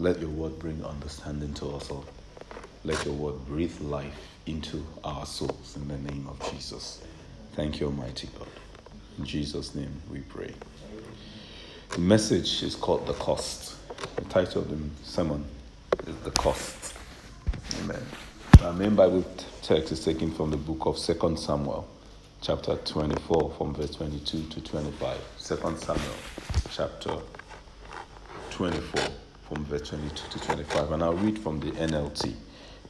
let your word bring understanding to us all. Let your word breathe life into our souls in the name of Jesus. Thank you, Almighty God. In Jesus' name we pray. The message is called The Cost. The title of the sermon is The Cost. Amen. Our main Bible text is taken from the book of 2 Samuel, chapter 24, from verse 22 to 25. 2 Samuel, chapter 24, from verse 22 to 25. And I'll read from the NLT.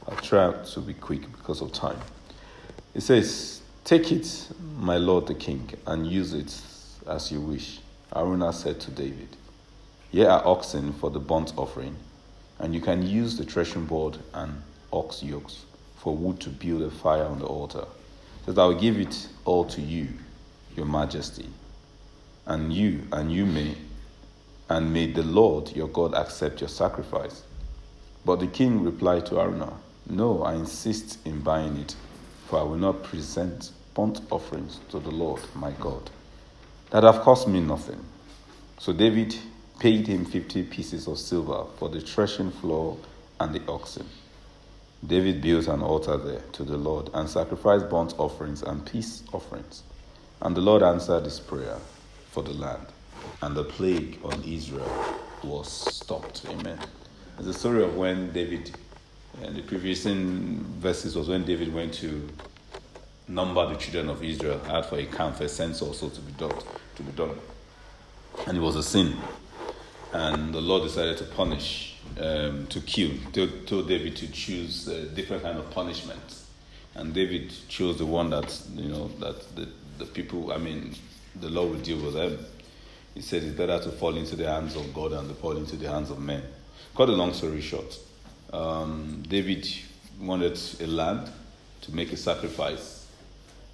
I'll try to be quick because of time. It says, Take it, my lord the king, and use it as you wish. Araunah said to David, Here are oxen for the burnt offering, and you can use the threshing board and ox yokes for wood to build a fire on the altar. That I will give it all to you, your majesty, and you, and you may, and may the Lord your God accept your sacrifice. But the king replied to Araunah, No, I insist in buying it, for I will not present burnt offerings to the Lord my God that have cost me nothing. So David paid him 50 pieces of silver for the threshing floor and the oxen. David built an altar there to the Lord and sacrificed burnt offerings and peace offerings. And the Lord answered his prayer for the land, and the plague on Israel was stopped. Amen. It's a story of when David, and the previous verses was when David went to number the children of Israel, had for a count, for a census also to be done, to be done, and it was a sin, and the Lord decided to punish, um, to kill. Told, told David to choose a different kind of punishment, and David chose the one that you know that the the people, I mean, the Lord will deal with them. He said it's better to fall into the hands of God than to fall into the hands of men. Cut a long story short, um, David wanted a land to make a sacrifice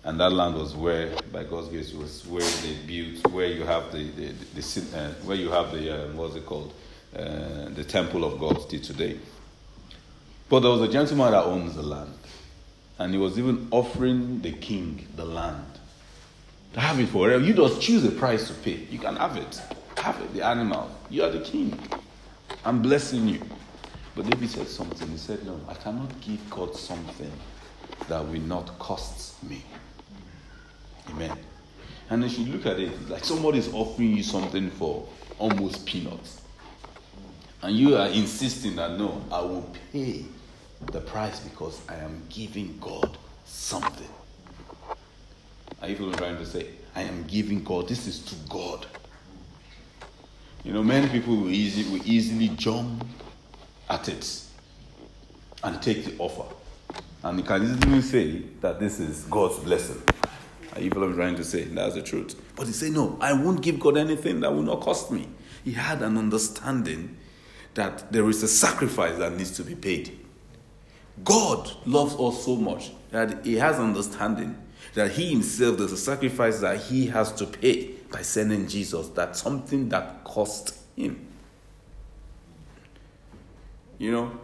and that land was where, by God's grace, was where they built, where you have the, the, the, the uh, where you have the, uh, what's it called, uh, the temple of God still today. But there was a gentleman that owns the land, and he was even offering the king the land have it forever. You just choose a price to pay. You can have it. Have it, the animal. You are the king. I'm blessing you. But David said something. He said, No, I cannot give God something that will not cost me. Amen. And if you look at it, like somebody is offering you something for almost peanuts. And you are insisting that no, I will pay the price because I am giving God something. Are you trying to say, I am giving God, this is to God? You know, many people will, easy, will easily jump at it and take the offer. And you can easily say that this is God's blessing. Are you what trying to say? That's the truth. But he said, No, I won't give God anything that will not cost me. He had an understanding that there is a sacrifice that needs to be paid. God loves us so much that he has understanding that he himself there's a sacrifice that he has to pay by sending Jesus. That's something that cost him. You know,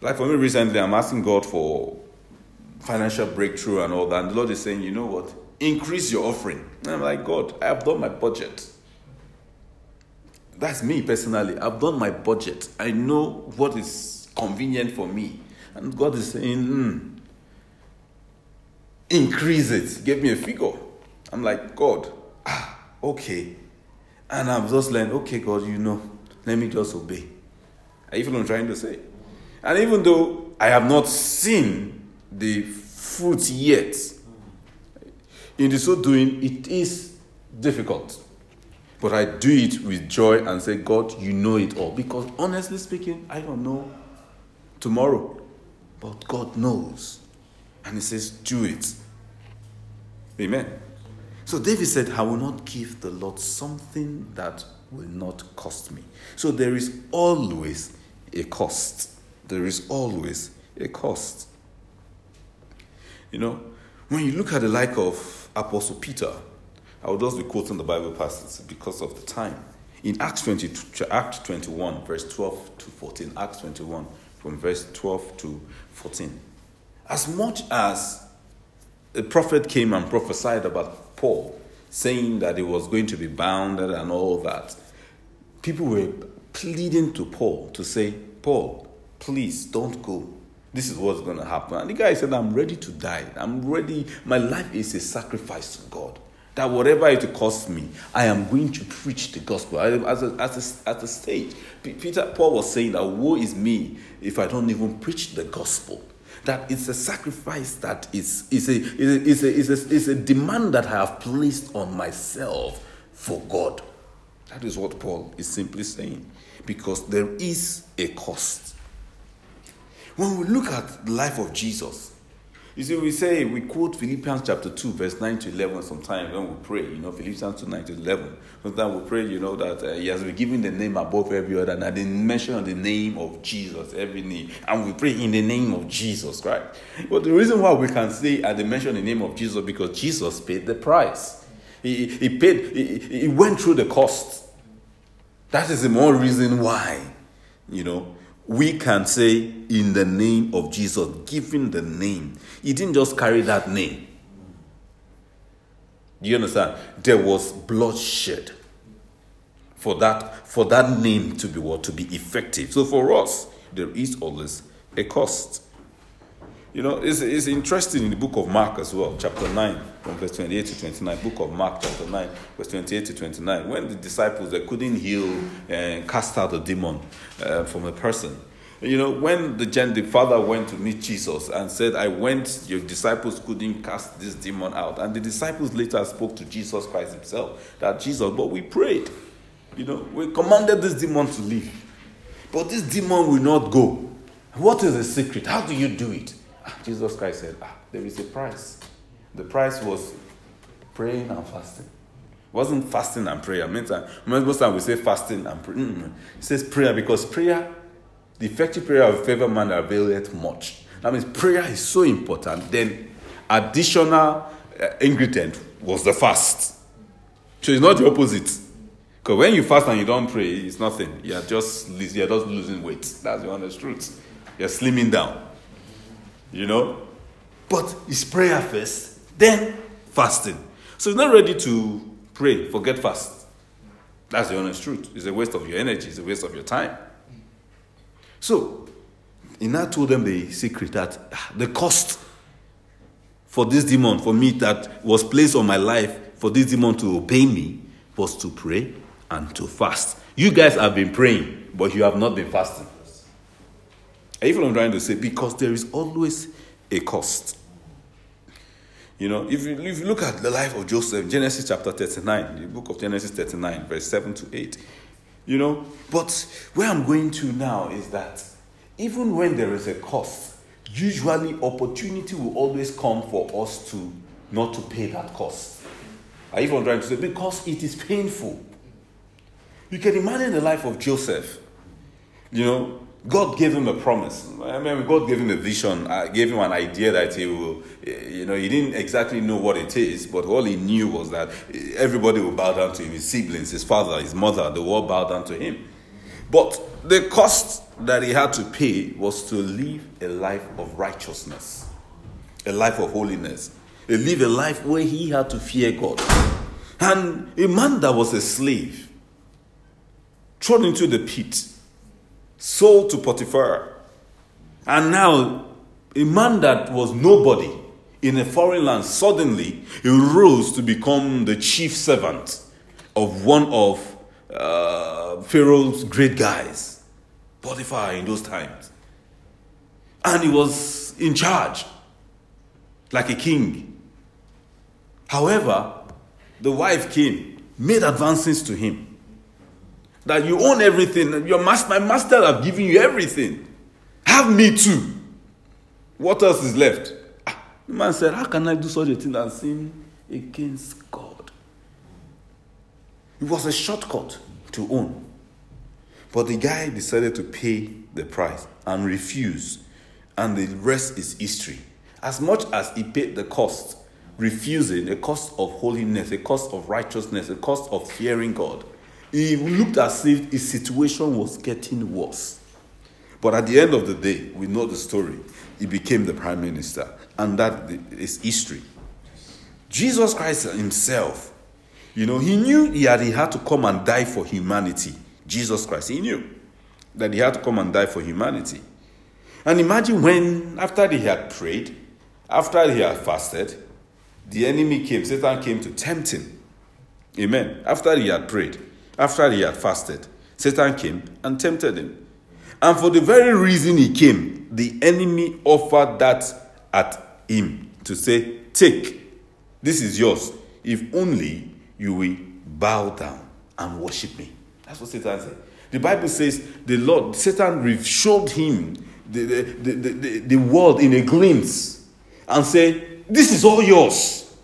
like for me recently, I'm asking God for financial breakthrough and all that. And the Lord is saying, you know what? Increase your offering. And I'm like, God, I have done my budget. That's me personally. I've done my budget. I know what is convenient for me. And God is saying, mm, increase it. Give me a figure. I'm like, God, ah, okay. And I'm just like, okay, God, you know, let me just obey. Are you I'm trying to say? And even though I have not seen the fruit yet. In the so doing, it is difficult. But I do it with joy and say, God, you know it all. Because honestly speaking, I don't know tomorrow. But God knows. And He says, do it. Amen. So David said, I will not give the Lord something that will not cost me. So there is always a cost. There is always a cost. You know, when you look at the like of Apostle Peter, I will just be quoting the Bible passage because of the time. In Acts 20, Act 21, verse 12 to 14, Acts 21, from verse 12 to 14. As much as the prophet came and prophesied about Paul, saying that he was going to be bounded and all that, people were pleading to Paul to say, Paul, please don't go. This is what's going to happen. And the guy said, I'm ready to die. I'm ready. My life is a sacrifice to God. That whatever it costs me, I am going to preach the gospel. As a, as a, at the stage, Peter Paul was saying that woe is me if I don't even preach the gospel. That it's a sacrifice that is, is, a, is, a, is, a, is a demand that I have placed on myself for God. That is what Paul is simply saying. Because there is a cost. When we look at the life of Jesus, you see, we say, we quote Philippians chapter 2, verse 9 to 11 sometimes when we pray, you know, Philippians 2, 9 to 11. Sometimes we pray, you know, that uh, He has been given the name above every other, and I didn't mention the name of Jesus, every name. And we pray in the name of Jesus, Christ. But the reason why we can say and they mention the name of Jesus because Jesus paid the price. He, he paid, he, he went through the cost. That is the more reason why, you know, we can say in the name of Jesus, giving the name. He didn't just carry that name. Do you understand? There was bloodshed for that for that name to be what to be effective. So for us, there is always a cost. You know, it's, it's interesting in the book of Mark as well, chapter 9, from verse 28 to 29. Book of Mark, chapter 9, verse 28 to 29. When the disciples they couldn't heal and cast out a demon uh, from a person. You know, when the, the father went to meet Jesus and said, I went, your disciples couldn't cast this demon out. And the disciples later spoke to Jesus Christ himself that Jesus, but we prayed. You know, we commanded this demon to leave. But this demon will not go. What is the secret? How do you do it? Jesus Christ said, ah, There is a price. The price was praying and fasting. It wasn't fasting and prayer. Most time we say fasting and prayer. Mm-hmm. It says prayer because prayer, the effective prayer of favor man availeth much. That means prayer is so important. Then additional uh, ingredient was the fast. So it's not the opposite. Because when you fast and you don't pray, it's nothing. You're just, you're just losing weight. That's the honest truth. You're slimming down you know. But it's prayer first, then fasting. So you're not ready to pray, forget fast. That's the honest truth. It's a waste of your energy, it's a waste of your time. So, he now told them the secret that ah, the cost for this demon, for me, that was placed on my life, for this demon to obey me, was to pray and to fast. You guys have been praying, but you have not been fasting. Even I'm trying to say, because there is always a cost. You know, if you, if you look at the life of Joseph, Genesis chapter 39, the book of Genesis 39, verse 7 to 8, you know, but where I'm going to now is that even when there is a cost, usually opportunity will always come for us to not to pay that cost. I even trying to say because it is painful. You can imagine the life of Joseph. You know, God gave him a promise. I mean, God gave him a vision, uh, gave him an idea that he will, you know, he didn't exactly know what it is, but all he knew was that everybody will bow down to him his siblings, his father, his mother, the world bow down to him. But the cost that he had to pay was to live a life of righteousness, a life of holiness, to live a life where he had to fear God. And a man that was a slave, thrown into the pit, sold to Potiphar. And now, a man that was nobody in a foreign land, suddenly he rose to become the chief servant of one of uh, Pharaoh's great guys, Potiphar, in those times. And he was in charge, like a king. However, the wife came, made advances to him that you own everything. Your master, my master have given you everything. Have me too. What else is left? Ah, the man said, How can I do such a thing and sin against God? It was a shortcut to own. But the guy decided to pay the price and refuse. And the rest is history. As much as he paid the cost, refusing, a cost of holiness, a cost of righteousness, a cost of fearing God, he looked as if his situation was getting worse. But at the end of the day, we know the story. He became the prime minister, and that is history. Jesus Christ himself, you know, he knew he had, he had to come and die for humanity Jesus Christ. He knew that he had to come and die for humanity. And imagine when, after he had prayed, after he had fasted, the enemy came, Satan came to tempt him. Amen. After he had prayed, after he had fasted, Satan came and tempted him. And for the very reason he came, the enemy offered that at him to say, Take, this is yours. If only you will bow down and worship me. That's what Satan said. The Bible says the Lord, Satan showed him the, the, the, the, the world in a glimpse and said, This is all yours.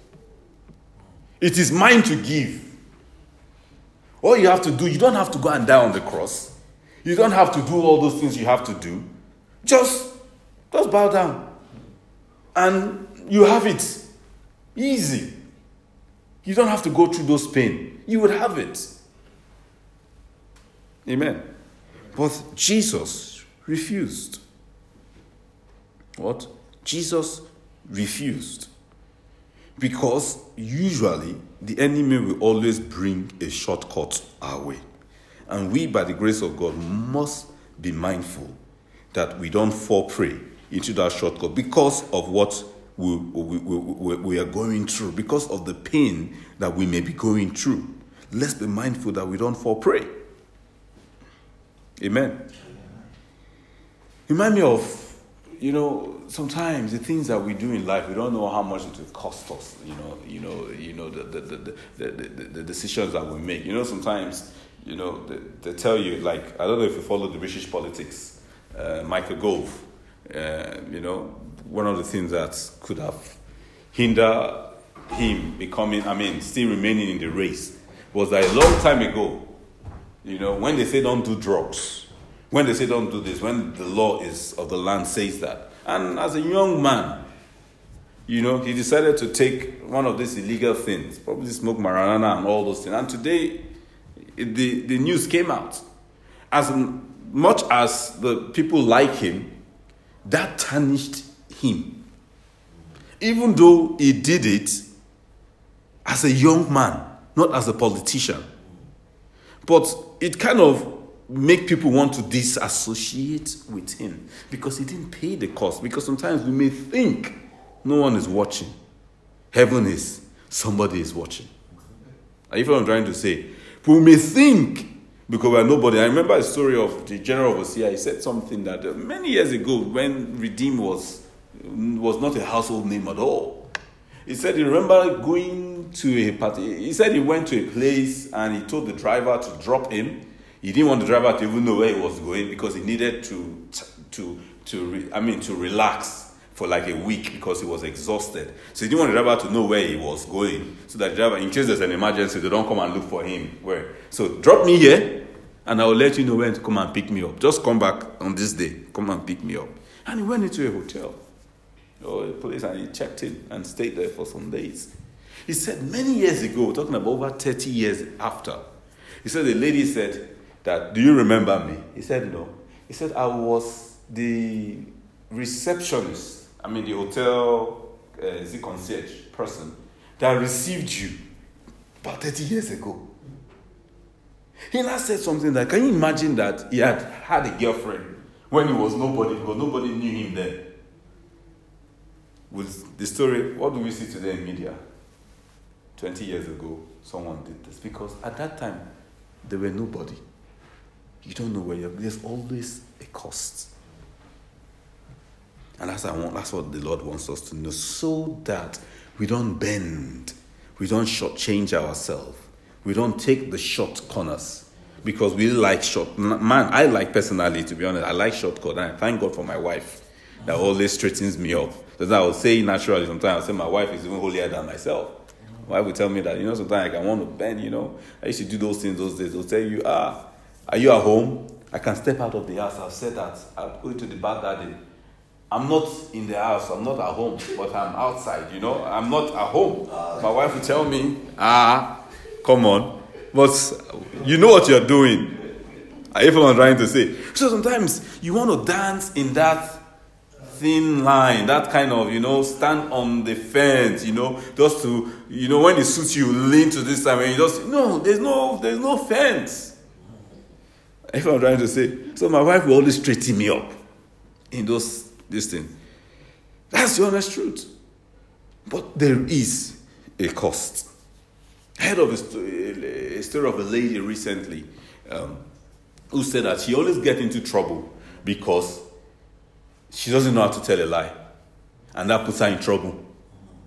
It is mine to give. All you have to do, you don't have to go and die on the cross. You don't have to do all those things you have to do. Just, just bow down. And you have it. Easy. You don't have to go through those pain. You would have it. Amen. But Jesus refused. What? Jesus refused. Because usually the enemy will always bring a shortcut our way. And we, by the grace of God, must be mindful that we don't fall prey into that shortcut because of what we, we, we, we, are going through, because of the pain that we may be going through. Let's be mindful that we don't fall prey. Amen. Remind me of, you know, sometimes the things that we do in life, we don't know how much it will cost us. You know, you know, you know the the, the, the, the, the decisions that we make. You know, sometimes, you know, they, they, tell you like I don't know if you follow the British politics. Uh, Michael Gove, uh, you know, one of the things that could have hindered him becoming, I mean, still remaining in the race was that a long time ago, you know, when they say don't do drugs, when they say don't do this, when the law is of the land says that, and as a young man, you know, he decided to take one of these illegal things, probably smoke marijuana and all those things. And today, the, the news came out. As much as the people like him, that tarnished him. Even though he did it as a young man, not as a politician. But it kind of make people want to disassociate with him because he didn't pay the cost. Because sometimes we may think no one is watching. Heaven is, somebody is watching. Are you what I'm trying to say? We may think because we're nobody. I remember a story of the general overseer. He said something that uh, many years ago when Redeem was was not a household name at all. He said he remember going to a party. He said he went to a place and he told the driver to drop him. He didn't want the driver to even know where he was going because he needed to to to re, I mean to relax for like a week because he was exhausted. So he didn't want the driver to know where he was going. So that the driver, in case there's an emergency, they don't come and look for him. Where? So drop me here and I will let you know when to come and pick me up. Just come back on this day. Come and pick me up. And he went into a hotel oh, or a place and he checked in and stayed there for some days. He said many years ago, talking about over 30 years after, he said the lady said that, Do you remember me? He said, No. He said, I was the receptionist, I mean, the hotel, uh, the concierge person that received you about 30 years ago. He now said something that, can you imagine that he had had a girlfriend when he was nobody because nobody knew him then? with the story, what do we see today in media? 20 years ago, someone did this because at that time, there were nobody. You don't know where you're, there's always a cost. And that's, I want, that's what the Lord wants us to know so that we don't bend, we don't shortchange ourselves, we don't take the short corners because we like short. Man, I like personality, to be honest. I like shortcut, and I thank God for my wife that always straightens me up. Because I will say naturally, sometimes I say my wife is even holier than myself. My wife will tell me that, you know, sometimes I want to bend, you know. I used to do those things those days. They'll tell you, ah, are you at home? I can step out of the house. I've said that. I'll go to the that day. I'm not in the house. I'm not at home, but I'm outside, you know. I'm not at home. My wife will tell me, ah, come on. But you know what you're doing. I even I'm trying to say. So sometimes you want to dance in that thin line, that kind of, you know, stand on the fence, you know, just to, you know, when it suits you, lean to this side, and you just, no, there's no, there's no fence. If I'm trying to say, so my wife will always straighten me up in those this thing. That's the honest truth. But there is a cost. I heard of a story, of a lady recently um, who said that she always gets into trouble because she doesn't know how to tell a lie. And that puts her in trouble.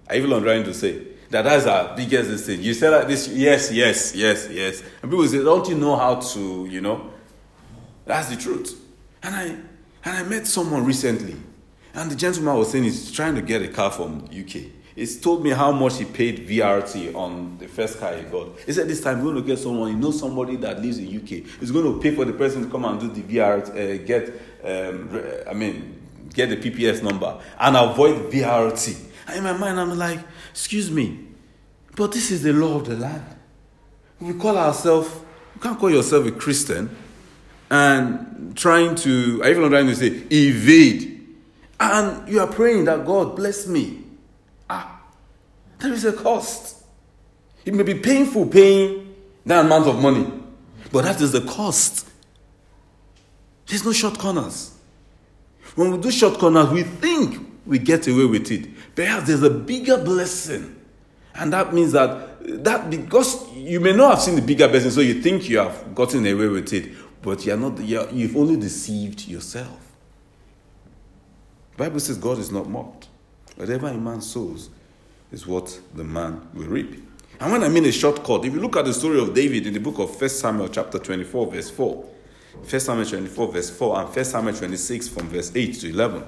I even am trying to say that that's our biggest thing. You say like this, yes, yes, yes, yes. And people say, Don't you know how to, you know? That's the truth. And I and I met someone recently, and the gentleman was saying he's trying to get a car from UK. He's told me how much he paid VRT on the first car he got. He said this time he's going to get someone, he knows somebody that lives in UK. He's going to pay for the person to come and do the VRT, uh, get, um, I mean, get the PPS number and avoid VRT. And in my mind, I'm like, excuse me, but this is the law of the land. We call ourselves, you can't call yourself a Christian and trying to, I even trying to say, evade. And you are praying that God bless me. Ah, there is a cost. It may be painful paying that amount of money, but that is the cost. There's no short corners. When we do short corners, we think we get away with it. Perhaps there's a bigger blessing. And that means that that because you may not have seen the bigger blessing, so you think you have gotten away with it but you are not, you are, you've only deceived yourself. The Bible says God is not mocked. Whatever a man sows is what the man will reap. And when I mean a shortcut, if you look at the story of David in the book of 1 Samuel chapter 24, verse 4, 1 Samuel 24, verse 4, and 1 Samuel 26 from verse 8 to 11.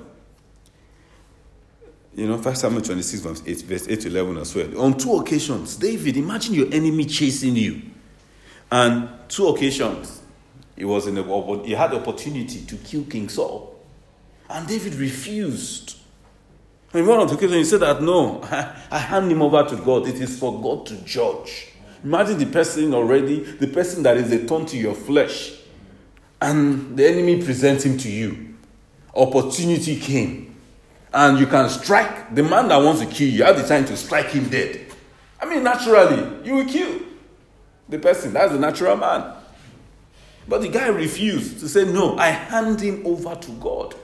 You know, 1 Samuel 26, verse 8, verse 8 to 11 as well. On two occasions, David, imagine your enemy chasing you. And two occasions, he was in a, he had the opportunity to kill King Saul. And David refused. In one of the occasions, he said that no, I hand him over to God. It is for God to judge. Imagine the person already, the person that is a thorn to your flesh, and the enemy presents him to you. Opportunity came, and you can strike the man that wants to kill you. You have the time to strike him dead. I mean, naturally, you will kill the person. That's the natural man. But the guy refused to say, No, I hand him over to God.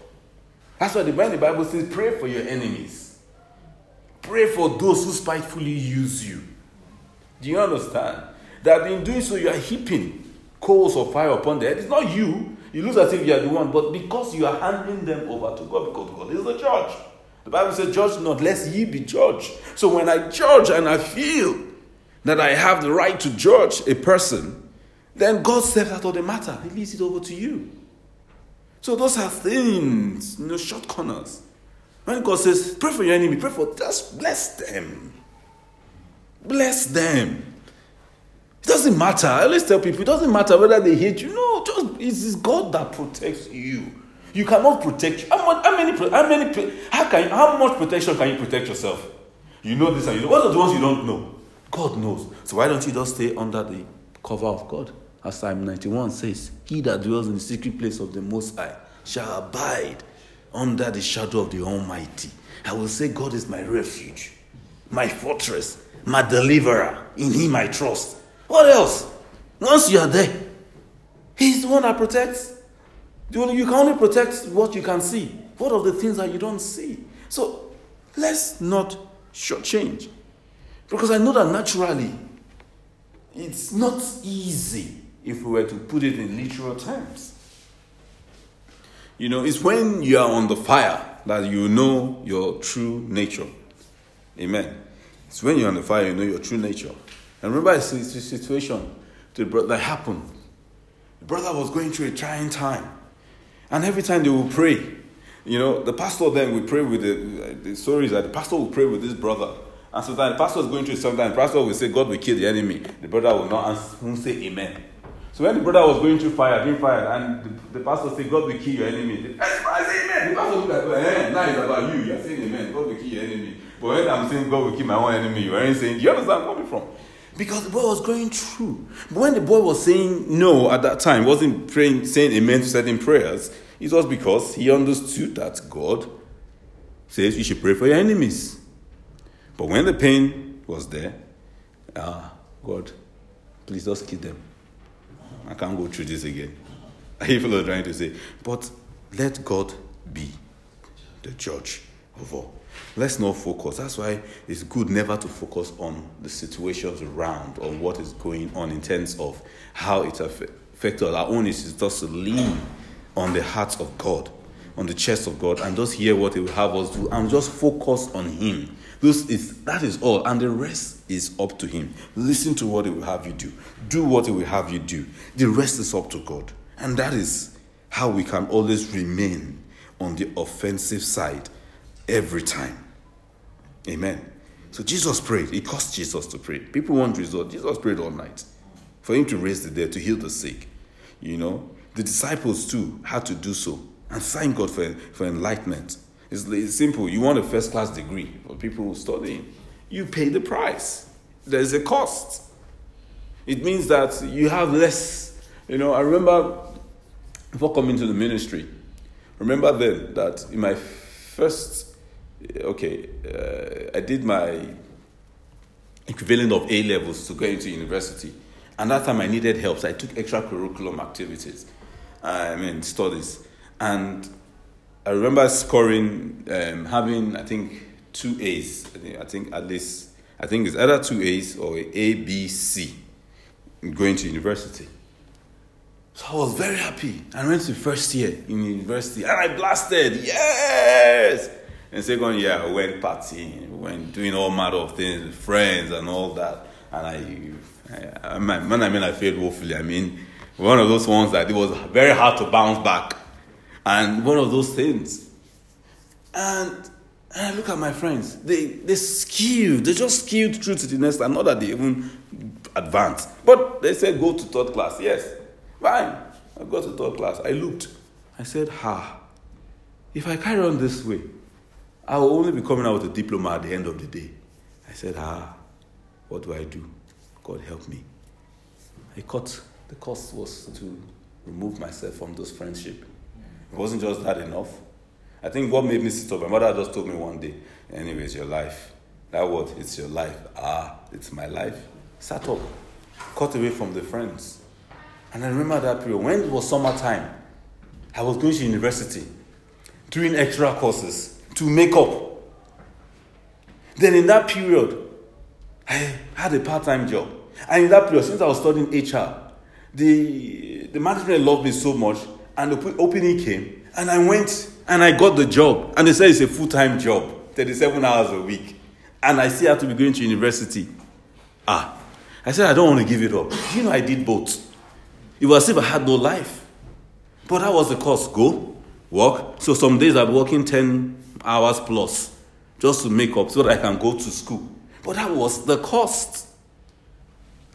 That's why the Bible says, Pray for your enemies. Pray for those who spitefully use you. Do you understand? That in doing so, you are heaping coals of fire upon their head. It's not you. You look as if you are the one, but because you are handing them over to God, because God is the judge. The Bible says, Judge not, lest ye be judged. So when I judge and I feel that I have the right to judge a person, then God steps out of the matter. He leaves it over to you. So those are things, you know, short corners. When God says, pray for your enemy, pray for just bless them. Bless them. It doesn't matter. I always tell people, it doesn't matter whether they hate you. No, just it is God that protects you. You cannot protect. How, much, how many? How many? How can? How much protection can you protect yourself? You know this, and you know what are the ones you don't know. God knows. So why don't you just stay under the cover of God? As Psalm 91 says, He that dwells in the secret place of the Most High shall abide under the shadow of the Almighty. I will say, God is my refuge, my fortress, my deliverer. In Him I trust. What else? Once you are there, He's the one that protects. You can only protect what you can see. What of the things that you don't see? So let's not shortchange. Because I know that naturally, it's not easy if we were to put it in literal terms. You know, it's when you are on the fire that you know your true nature. Amen. It's when you're on the fire you know your true nature. And remember, it's a situation that happened. The brother was going through a trying time. And every time they would pray, you know, the pastor then would pray with the, the stories that the pastor would pray with this brother. And sometimes the pastor is going through something, the pastor will say, God will kill the enemy. The brother will not answer, won't say amen. So when the brother was going through fire, being fired, and the, the pastor said, God will kill your enemy. I say amen. The pastor looked at eh, now it's about you. You're saying amen. God will kill your enemy. But when I'm saying God will kill my own enemy, you aren't saying, do you understand where I'm coming from? Because the boy was going through. But when the boy was saying no at that time, wasn't praying, saying amen to certain prayers, it was because he understood that God says you should pray for your enemies. But when the pain was there, ah, God, please just kill them. I can't go through this again. Are you following trying to say? But let God be the judge of all. Let's not focus. That's why it's good never to focus on the situations around, on what is going on in terms of how it affects. Our own is just to lean on the heart of God, on the chest of God, and just hear what He will have us do, and just focus on Him. This is that is all, and the rest is up to Him. Listen to what He will have you do. Do what He will have you do. The rest is up to God, and that is how we can always remain on the offensive side every time. Amen. So Jesus prayed. It cost Jesus to pray. People want results. Jesus prayed all night for him to raise the dead, to heal the sick. You know, the disciples too had to do so. And thank God for, for enlightenment. It's, it's simple. You want a first class degree for people who study, you pay the price. There's a cost. It means that you have less. You know, I remember before coming to the ministry, remember then that in my first, okay, uh, I did my equivalent of A levels to go into university. And that time I needed help, so I took extracurriculum activities, I mean, studies. And I remember scoring, um, having, I think, two A's. I think, I think at least, I think it's either two A's or A, B, C, going to university. So I was very happy. I went to first year in university and I blasted. Yes! And second year, I went partying, went doing all manner of things with friends and all that. And I, I, when I mean I failed woefully, I mean one of those ones that it was very hard to bounce back. And one of those things. And, and I look at my friends, they, they skewed, they just skewed through to the next, and not that they even advanced. But they said go to third class, yes. Fine. I got to third class. I looked. I said, ha, if I carry on this way, I will only be coming out with a diploma at the end of the day. I said, ah, what do I do? God help me. I cut. The cost was to remove myself from those friendship. It wasn't just that enough. I think what made me sit up, my mother just told me one day, anyway, it's your life. That word, it's your life. Ah, it's my life. Sat up, cut away from the friends. And I remember that period when it was summertime, I was going to university, doing extra courses to make up. Then in that period, I had a part time job. And in that period, since I was studying HR, the, the management loved me so much, and the opening came, and I went and I got the job. And they said it's a full time job, 37 hours a week. And I still have to be going to university. Ah, I said, I don't want to give it up. You know, I did both. It was as if I had no life. But that was the cost. Go, work. So some days I'm working 10 hours plus just to make up so that I can go to school. But that was the cost.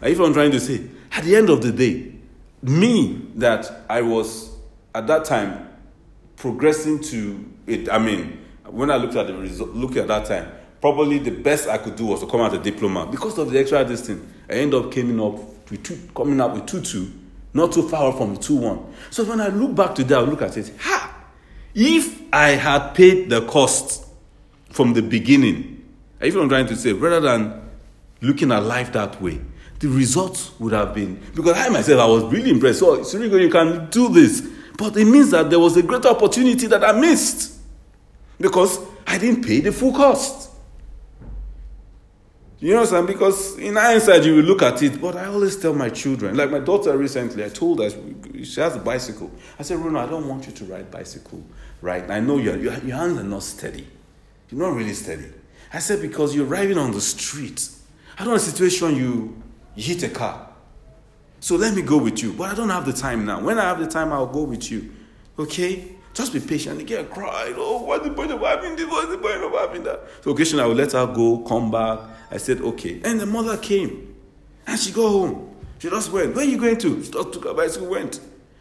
If I'm trying to say, at the end of the day, me that I was at that time progressing to it, I mean, when I looked at the result, look at that time, probably the best I could do was to come out a diploma because of the extra distance. I ended up coming up with two, coming up with two two not too far from the 2 1. So when I look back to that, I look at it, ha! If I had paid the cost from the beginning, if I'm trying to say, rather than looking at life that way, the results would have been because I myself I was really impressed. So Sirigo, you can do this. But it means that there was a greater opportunity that I missed because I didn't pay the full cost. You know I'm Because in hindsight, you will look at it, but I always tell my children, like my daughter recently, I told her she has a bicycle. I said, Bruno, I don't want you to ride bicycle, right? I know your, your, hands are not steady. You're not really steady. I said, because you're riding on the street. I don't want a situation you hit a car. So let me go with you. But I don't have the time now. When I have the time, I'll go with you. Okay? Just be patient. The girl cried. Oh, what's the point of having this? What's the point of having that? So occasionally I will let her go, come back. I said, okay. And the mother came. And she go home. She just went. Where are you going to? She just took her bicycle, went.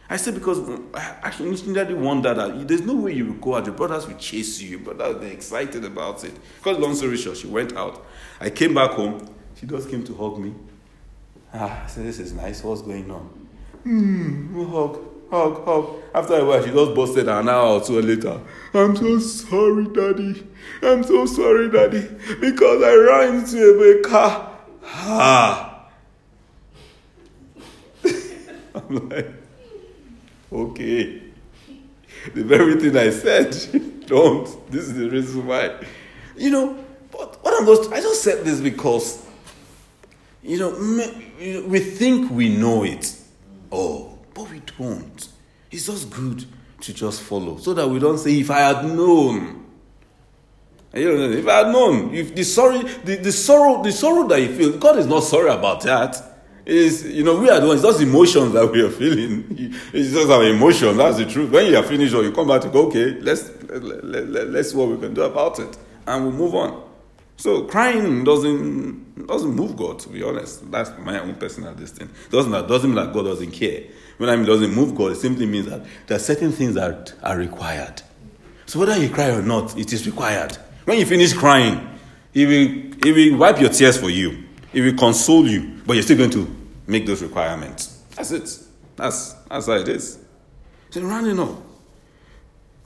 I said, because mm, I actually initially wonder that there's no way you will go out. Your brothers will chase you. Brothers, they're excited about it. Because long story short, she went out. I came back home. She just came to hug me. Ah, I said, this is nice. What's going on? Hmm, hug hug, hug. After a while, she just busted an hour or two later. I'm so sorry, daddy. I'm so sorry, daddy. Because I ran into a car. Ah. I'm like, okay. The very thing I said, don't. This is the reason why. You know, but what I'm just, I just said this because, you know, we think we know it. Oh, but we don't. It's just good to just follow so that we don't say, if I had known. You know, if I had known, if the sorry, the, the sorrow, the sorrow that you feel, God is not sorry about that. Is you know we are the ones. It's just emotions that we are feeling. It's just our emotions. That's the truth. When you are finished, or you come back to go, okay, let's let, let, let, let's see what we can do about it, and we move on. So crying doesn't doesn't move God. To be honest, that's my own personal thing. Doesn't that doesn't mean that God doesn't care. When I mean doesn't move God, it simply means that there are certain things that are required. So whether you cry or not, it is required. When you finish crying, He will He will wipe your tears for you. He will console you, but you're still going to make those requirements. That's it. That's, that's how it is. So, rounding up,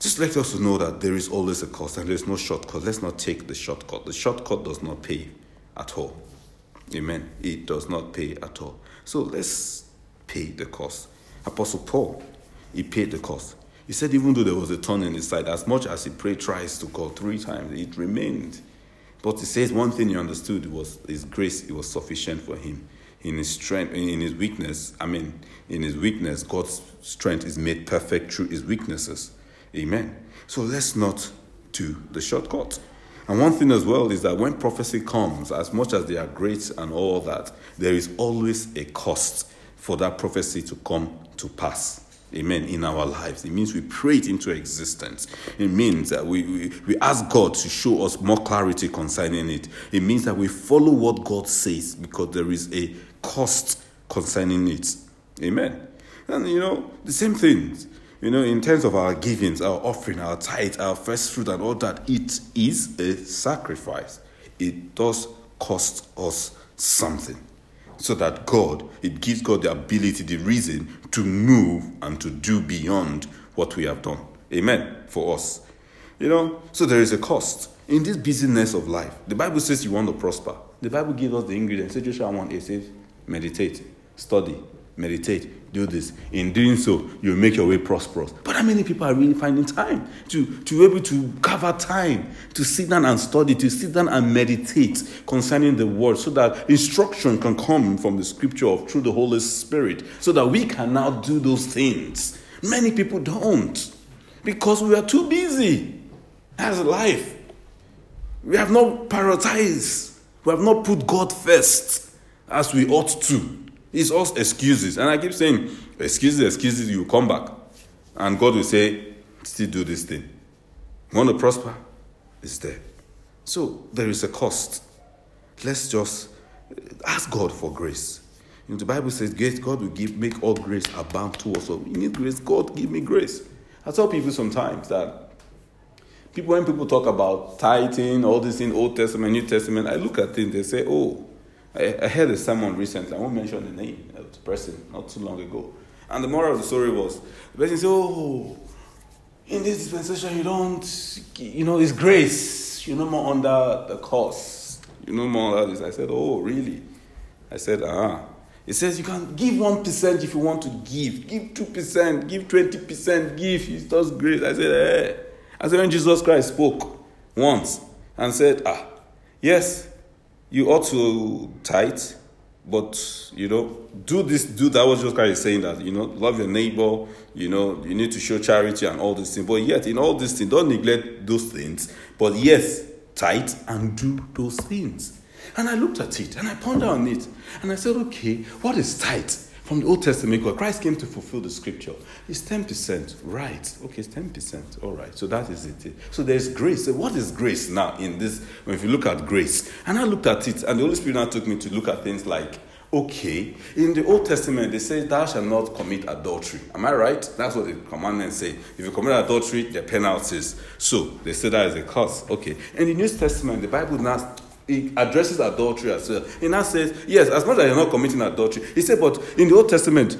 just let us know that there is always a cost and there's no shortcut. Let's not take the shortcut. The shortcut does not pay at all. Amen. It does not pay at all. So let's pay the cost. Apostle Paul, he paid the cost. He said, even though there was a thorn in his side, as much as he prayed twice to God three times, it remained. But he says one thing he understood was his grace, it was sufficient for him. In his strength, in his weakness, I mean, in his weakness, God's strength is made perfect through his weaknesses. Amen. So let's not do the shortcut. And one thing as well is that when prophecy comes, as much as they are great and all that, there is always a cost for that prophecy to come to pass. Amen. In our lives. It means we pray it into existence. It means that we, we, we ask God to show us more clarity concerning it. It means that we follow what God says because there is a cost concerning it. Amen. And you know, the same things. You know, in terms of our givings, our offering, our tithe, our first fruit, and all that, it is a sacrifice. It does cost us something so that God, it gives God the ability, the reason to move and to do beyond what we have done. Amen. For us. You know, so there is a cost. In this busyness of life, the Bible says you want to prosper. The Bible gives us the ingredients. Say Joshua 1 it says, meditate, study, meditate, do this. In doing so, you'll make your way prosperous. But how many people are really finding time to, to be able to cover time to sit down and study, to sit down and meditate concerning the word so that instruction can come from the scripture of through the Holy Spirit so that we can now do those things. Many people don't because we are too busy. as life. We have not prioritized. We have not put God first as we ought to. It's all excuses. And I keep saying, excuses, excuses, you come back. And God will say, still do this thing. You want to prosper? It's there. So there is a cost. Let's just eh, ask God for grace. You know, the Bible says, God will give, make all grace abound to us. So we need grace. God, give me grace. I tell people sometimes that people, when people talk about tithing, all this in Old Testament, New Testament, I look at things, they say, oh, I, I heard a sermon recently. I won't mention the name of the person not too long ago. And the moral of the story was the person said, Oh, in this dispensation, you don't, you know, it's grace. You're no more under the curse. You're no more under this. I said, Oh, really? I said, Ah. It says you can give 1% if you want to give. Give 2%, give 20%, give. It's just grace. I said, Eh. I said, when Jesus Christ spoke once and said, Ah, yes, you ought to tithe, but you know, do this, do that. Was just kind of saying that you know, love your neighbor. You know, you need to show charity and all these things. But yet, in all these things, don't neglect those things. But yes, tithe and do those things. And I looked at it and I pondered on it, and I said, okay, what is tithe? From the Old Testament, because Christ came to fulfill the scripture. It's 10%. Right. Okay, it's 10%. All right. So that is it. So there's grace. So what is grace now in this? If you look at grace, and I looked at it, and the Holy Spirit now took me to look at things like, okay, in the Old Testament, they say, Thou shalt not commit adultery. Am I right? That's what the commandments say. If you commit adultery, the penalties. So they say that is a curse. Okay. In the New Testament, the Bible now he addresses adultery as well. He now says, yes, as much as you're not committing adultery. He said, but in the Old Testament,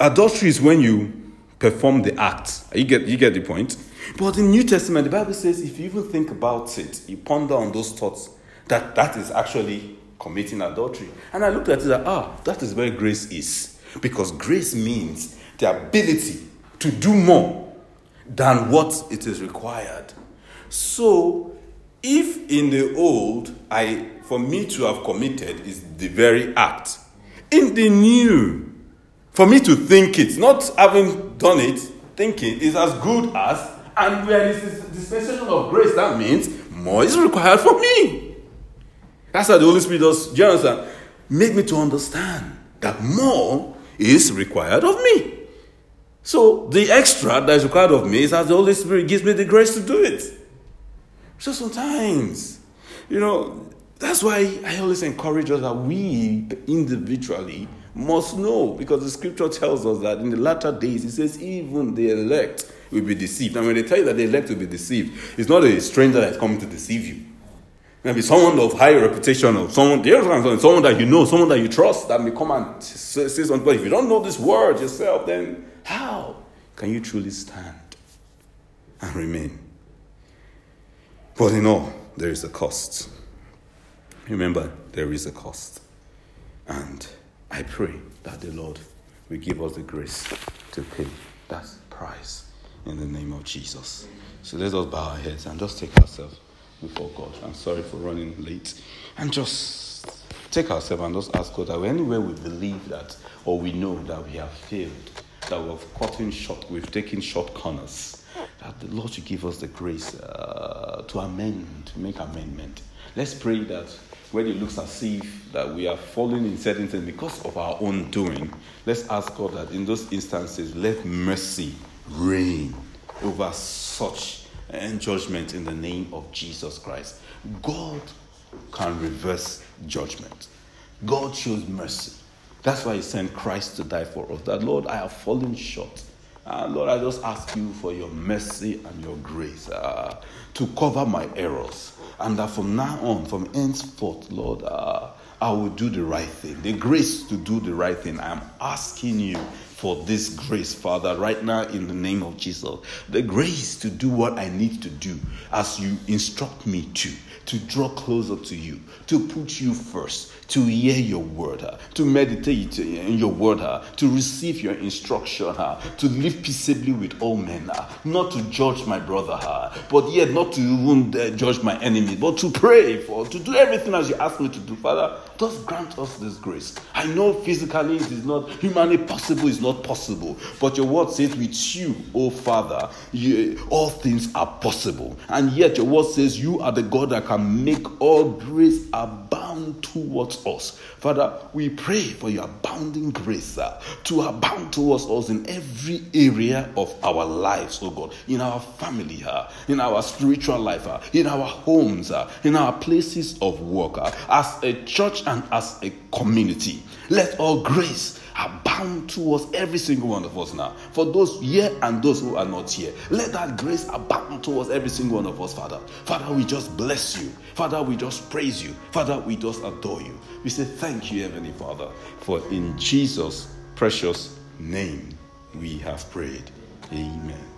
adultery is when you perform the act. You get, you get the point? But in the New Testament, the Bible says, if you even think about it, you ponder on those thoughts, that that is actually committing adultery. And I looked at it like, ah, that is where grace is. Because grace means the ability to do more than what it is required. So, if in the old, I for me to have committed is the very act, in the new, for me to think it, not having done it, thinking is as good as, and where this is dispensation of grace, that means more is required for me. That's how the Holy Spirit does. Do you? Make me to understand that more is required of me. So the extra that is required of me is as the Holy Spirit gives me the grace to do it. So sometimes, you know, that's why I always encourage us that we individually must know because the scripture tells us that in the latter days, it says, even the elect will be deceived. And when they tell you that the elect will be deceived, it's not a stranger that's coming to deceive you. Maybe someone of high reputation or someone, someone that you know, someone that you trust that may come and say something. But if you don't know this word yourself, then how can you truly stand and remain? But in all, there is a cost. Remember, there is a cost. And I pray that the Lord will give us the grace to pay that price in the name of Jesus. So let us bow our heads and just take ourselves before God. I'm sorry for running late. And just take ourselves and just ask God that anywhere we believe that or we know that we have failed, that we've cut in short, we've taken short corners, that the Lord should give us the grace uh, to amend, to make amendment. Let's pray that when it looks as if that we are falling in certain things because of our own doing, let's ask God that in those instances, let mercy reign over such and judgment in the name of Jesus Christ. God can reverse judgment. God shows mercy. That's why He sent Christ to die for us. That Lord, I have fallen short. Uh, Lord, I just ask you for your mercy and your grace uh, to cover my errors. And that from now on, from henceforth, Lord, uh, I will do the right thing. The grace to do the right thing. I am asking you for this grace, Father, right now in the name of Jesus. The grace to do what I need to do as you instruct me to, to draw closer to you, to put you first, to hear your word, uh, to meditate in your word, uh, to receive your instruction, uh, to live peaceably with all men, not to judge my brother, but yet not to even judge my enemy, but to pray for, to do everything as you ask me to do. Father, just grant us this grace. I know physically it is not, humanly possible is not possible, but your word says with you, oh Father, you, all things are possible. And yet your word says you are the God that can make all grace abound towards us. Father, we pray for your abounding grace uh, to abound towards us in every area of our lives, oh God, in our family, uh, in our spiritual life, uh, in our homes, in our places of work, as a church and as a community. Let all grace abound towards every single one of us now. For those here and those who are not here, let that grace abound towards every single one of us, Father. Father, we just bless you. Father, we just praise you. Father, we just adore you. We say thank you, Heavenly Father, for in Jesus' precious name we have prayed. Amen.